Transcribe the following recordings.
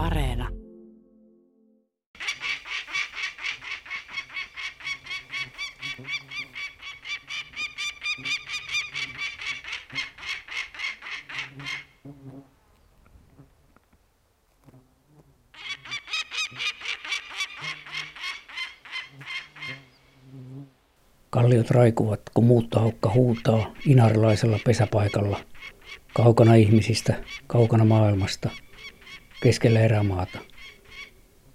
Areena. Kalliot raikuvat, kun muuttohaukka huutaa inarilaisella pesäpaikalla, kaukana ihmisistä, kaukana maailmasta, keskellä erämaata.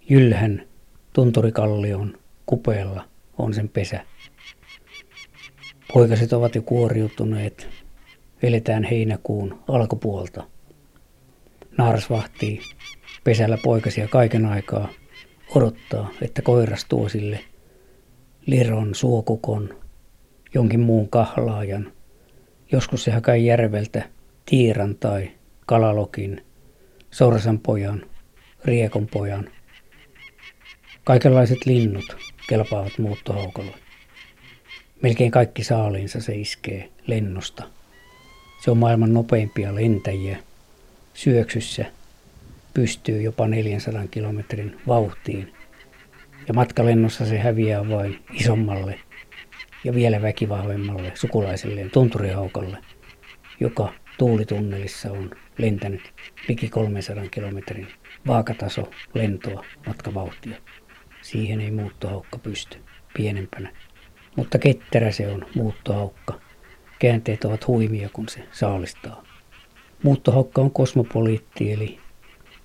Jylhän tunturikallion kupeella on sen pesä. Poikaset ovat jo kuoriutuneet. Eletään heinäkuun alkupuolta. Naaras vahtii pesällä poikasia kaiken aikaa. Odottaa, että koiras tuo sille liron, suokukon, jonkin muun kahlaajan. Joskus se hakaa järveltä tiiran tai kalalokin, sorsan pojan, riekon pojan. Kaikenlaiset linnut kelpaavat muuttohaukolle. Melkein kaikki saaliinsa se iskee lennosta. Se on maailman nopeimpia lentäjiä. Syöksyssä pystyy jopa 400 kilometrin vauhtiin. Ja matkalennossa se häviää vain isommalle ja vielä väkivahvemmalle sukulaiselleen tunturihaukalle, joka tuulitunnelissa on lentänyt liki 300 kilometrin vaakataso lentoa matkavauhtia. Siihen ei muuttohaukka pysty pienempänä. Mutta ketterä se on muuttohaukka. Käänteet ovat huimia, kun se saalistaa. Muuttohaukka on kosmopoliitti, eli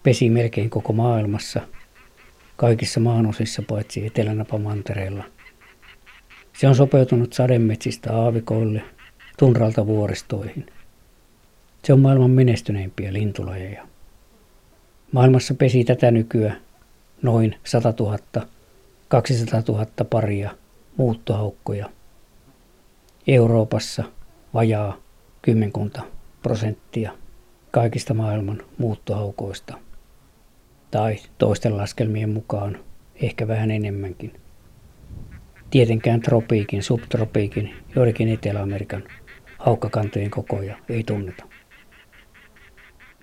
pesi melkein koko maailmassa, kaikissa maanosissa paitsi Etelänapamantereella. Se on sopeutunut sademetsistä aavikoille, tunralta vuoristoihin. Se on maailman menestyneimpiä lintulajeja. Maailmassa pesi tätä nykyä noin 100 000, 200 000 paria muuttohaukkoja. Euroopassa vajaa kymmenkunta prosenttia kaikista maailman muuttohaukoista. Tai toisten laskelmien mukaan ehkä vähän enemmänkin. Tietenkään tropiikin, subtropiikin, joidenkin Etelä-Amerikan haukkakantojen kokoja ei tunneta.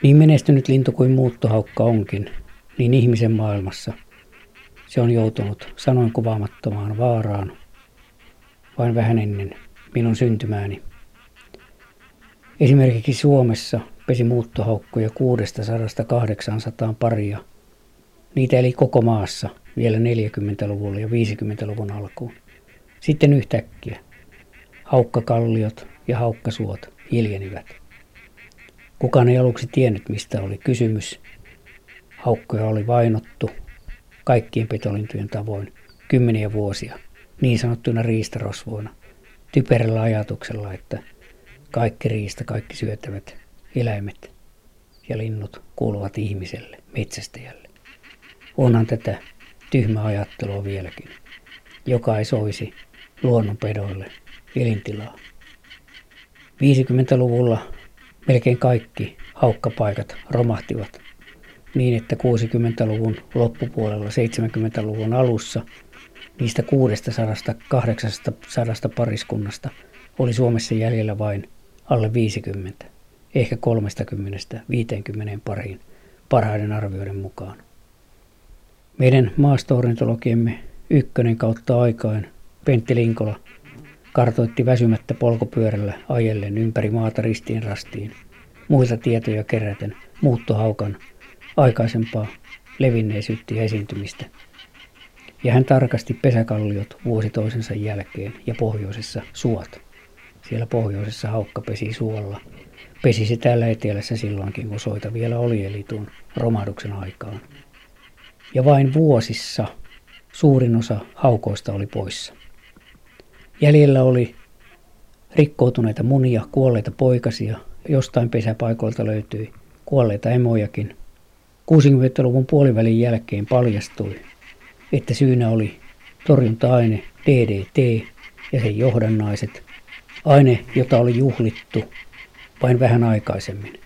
Niin menestynyt lintu kuin muuttohaukka onkin, niin ihmisen maailmassa se on joutunut sanoin kuvaamattomaan vaaraan vain vähän ennen minun syntymääni. Esimerkiksi Suomessa pesi muuttohaukkoja 600-800 paria. Niitä eli koko maassa vielä 40-luvulla ja 50-luvun alkuun. Sitten yhtäkkiä haukkakalliot ja haukkasuot hiljenivät. Kukaan ei aluksi tiennyt, mistä oli kysymys. Haukkoja oli vainottu kaikkien petolintujen tavoin kymmeniä vuosia, niin sanottuina riistarosvoina, typerällä ajatuksella, että kaikki riista, kaikki syötävät eläimet ja linnut kuuluvat ihmiselle, metsästäjälle. Onhan tätä tyhmä ajattelua vieläkin, joka ei soisi luonnonpedoille elintilaa. 50-luvulla melkein kaikki haukkapaikat romahtivat niin, että 60-luvun loppupuolella, 70-luvun alussa niistä 600-800 pariskunnasta oli Suomessa jäljellä vain alle 50, ehkä 30-50 pariin parhaiden arvioiden mukaan. Meidän maastoornitologiemme ykkönen kautta aikain Pentti Linkola kartoitti väsymättä polkupyörällä ajellen ympäri maata ristiin rastiin, muilta tietoja keräten muuttohaukan aikaisempaa levinneisyyttä ja esiintymistä. Ja hän tarkasti pesäkalliot vuosi toisensa jälkeen ja pohjoisessa suot. Siellä pohjoisessa haukka pesi suolla. Pesi se täällä etelässä silloinkin, kun soita vielä oli, eli tuon romahduksen aikaan. Ja vain vuosissa suurin osa haukoista oli poissa. Jäljellä oli rikkoutuneita munia, kuolleita poikasia, jostain pesäpaikoilta löytyi kuolleita emojakin. 60-luvun puolivälin jälkeen paljastui, että syynä oli torjunta-aine DDT ja sen johdannaiset, aine, jota oli juhlittu vain vähän aikaisemmin.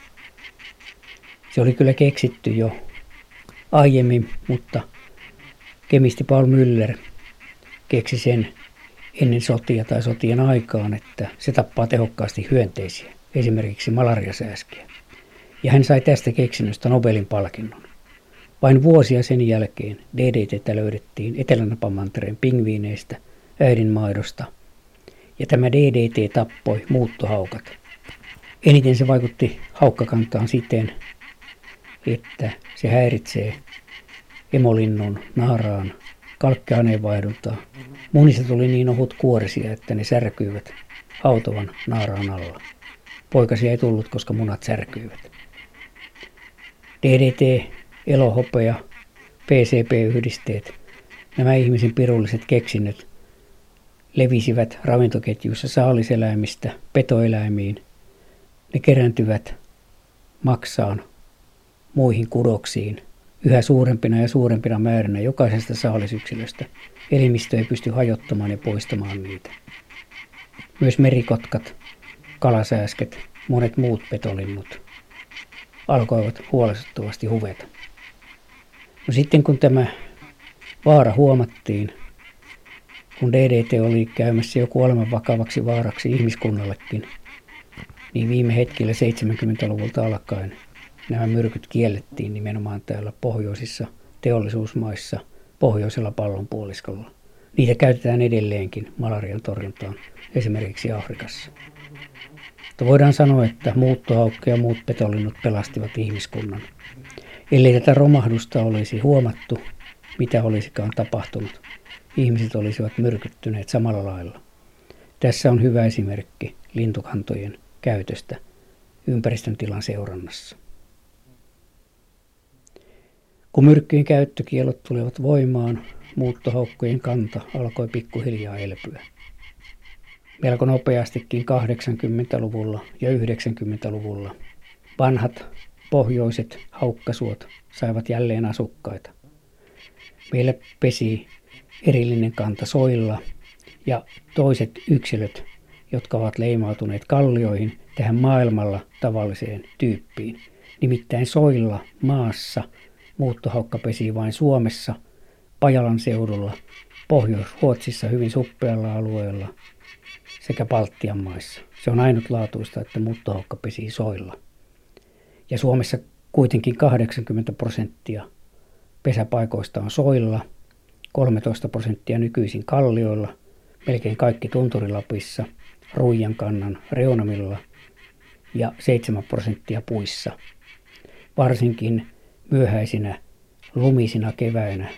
Se oli kyllä keksitty jo aiemmin, mutta kemisti Paul Müller keksi sen ennen sotia tai sotien aikaan, että se tappaa tehokkaasti hyönteisiä, esimerkiksi malariasääskiä. Ja hän sai tästä keksinnöstä Nobelin palkinnon. Vain vuosia sen jälkeen DDT löydettiin Etelänapamantereen pingviineistä, äidinmaidosta, ja tämä DDT tappoi muuttohaukat. Eniten se vaikutti haukkakantaan siten, että se häiritsee emolinnun naaraan kalkkiaineenvaihduntaa. Munista tuli niin ohut kuorisia, että ne särkyivät hautovan naaraan alla. Poikasia ei tullut, koska munat särkyivät. DDT, elohopea, PCP-yhdisteet, nämä ihmisen pirulliset keksinnöt levisivät ravintoketjuissa saaliseläimistä petoeläimiin. Ne kerääntyvät maksaan muihin kudoksiin yhä suurempina ja suurempina määrinä jokaisesta saalisyksilöstä. Elimistö ei pysty hajottamaan ja poistamaan niitä. Myös merikotkat, kalasääsket, monet muut petolinnut alkoivat huolestuttavasti huveta. No sitten kun tämä vaara huomattiin, kun DDT oli käymässä jo kuoleman vakavaksi vaaraksi ihmiskunnallekin, niin viime hetkellä 70-luvulta alkaen nämä myrkyt kiellettiin nimenomaan täällä pohjoisissa teollisuusmaissa pohjoisella pallonpuoliskolla. Niitä käytetään edelleenkin malarian torjuntaan, esimerkiksi Afrikassa. Mutta voidaan sanoa, että muuttohaukka ja muut petolinnut pelastivat ihmiskunnan. Ellei tätä romahdusta olisi huomattu, mitä olisikaan tapahtunut, ihmiset olisivat myrkyttyneet samalla lailla. Tässä on hyvä esimerkki lintukantojen käytöstä ympäristön tilan seurannassa. Kun myrkkyjen käyttökielot tulivat voimaan, muuttohaukkojen kanta alkoi pikkuhiljaa elpyä. Melko nopeastikin 80-luvulla ja 90-luvulla vanhat pohjoiset haukkasuot saivat jälleen asukkaita. Meillä pesi erillinen kanta soilla ja toiset yksilöt, jotka ovat leimautuneet kallioihin tähän maailmalla tavalliseen tyyppiin. Nimittäin soilla maassa muuttohaukka pesi vain Suomessa, Pajalan seudulla, Pohjois-Ruotsissa hyvin suppealla alueella sekä Baltian maissa. Se on ainutlaatuista, että muuttohaukka pesi soilla. Ja Suomessa kuitenkin 80 prosenttia pesäpaikoista on soilla, 13 prosenttia nykyisin kallioilla, melkein kaikki Tunturilapissa, Ruijan kannan reunamilla ja 7 prosenttia puissa. Varsinkin myöhäisinä lumisina keväinä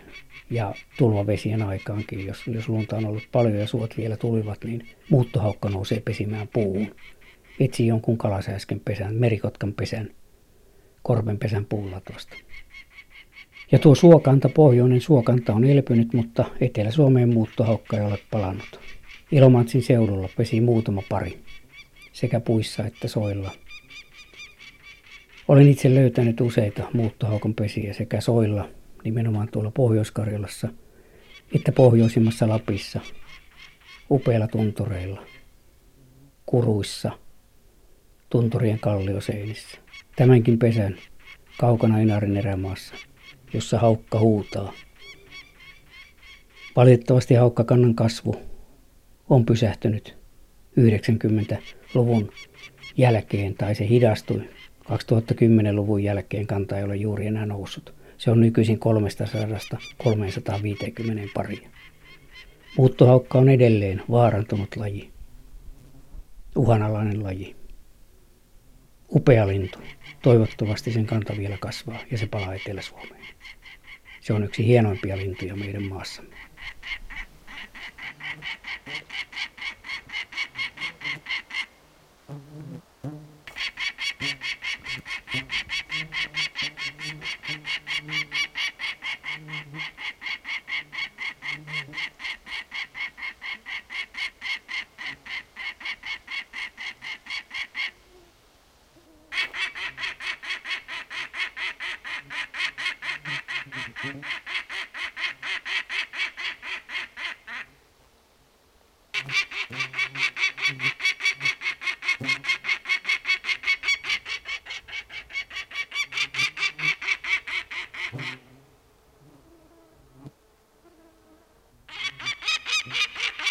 ja tulvavesien aikaankin, jos, jos lunta on ollut paljon ja suot vielä tulivat, niin muuttohaukka nousee pesimään puuhun. Etsi jonkun kalasääsken pesän, merikotkan pesän, korven pesän puulatosta. Ja tuo suokanta, pohjoinen suokanta on elpynyt, mutta Etelä-Suomeen muuttohaukka ei ole palannut. Ilomantsin seudulla pesi muutama pari, sekä puissa että soilla – olen itse löytänyt useita muuttohaukon pesiä sekä soilla, nimenomaan tuolla Pohjois-Karjalassa, että pohjoisimmassa Lapissa, upeilla tuntureilla, kuruissa, tunturien kallioseinissä. Tämänkin pesän kaukana Inarin erämaassa, jossa haukka huutaa. Valitettavasti haukkakannan kasvu on pysähtynyt 90-luvun jälkeen tai se hidastui 2010-luvun jälkeen kanta ei ole juuri enää noussut. Se on nykyisin 300-350 paria. Muuttohaukka on edelleen vaarantunut laji. Uhanalainen laji. Upea lintu. Toivottavasti sen kanta vielä kasvaa ja se palaa Etelä-Suomeen. Se on yksi hienoimpia lintuja meidän maassamme. Ha ha ha!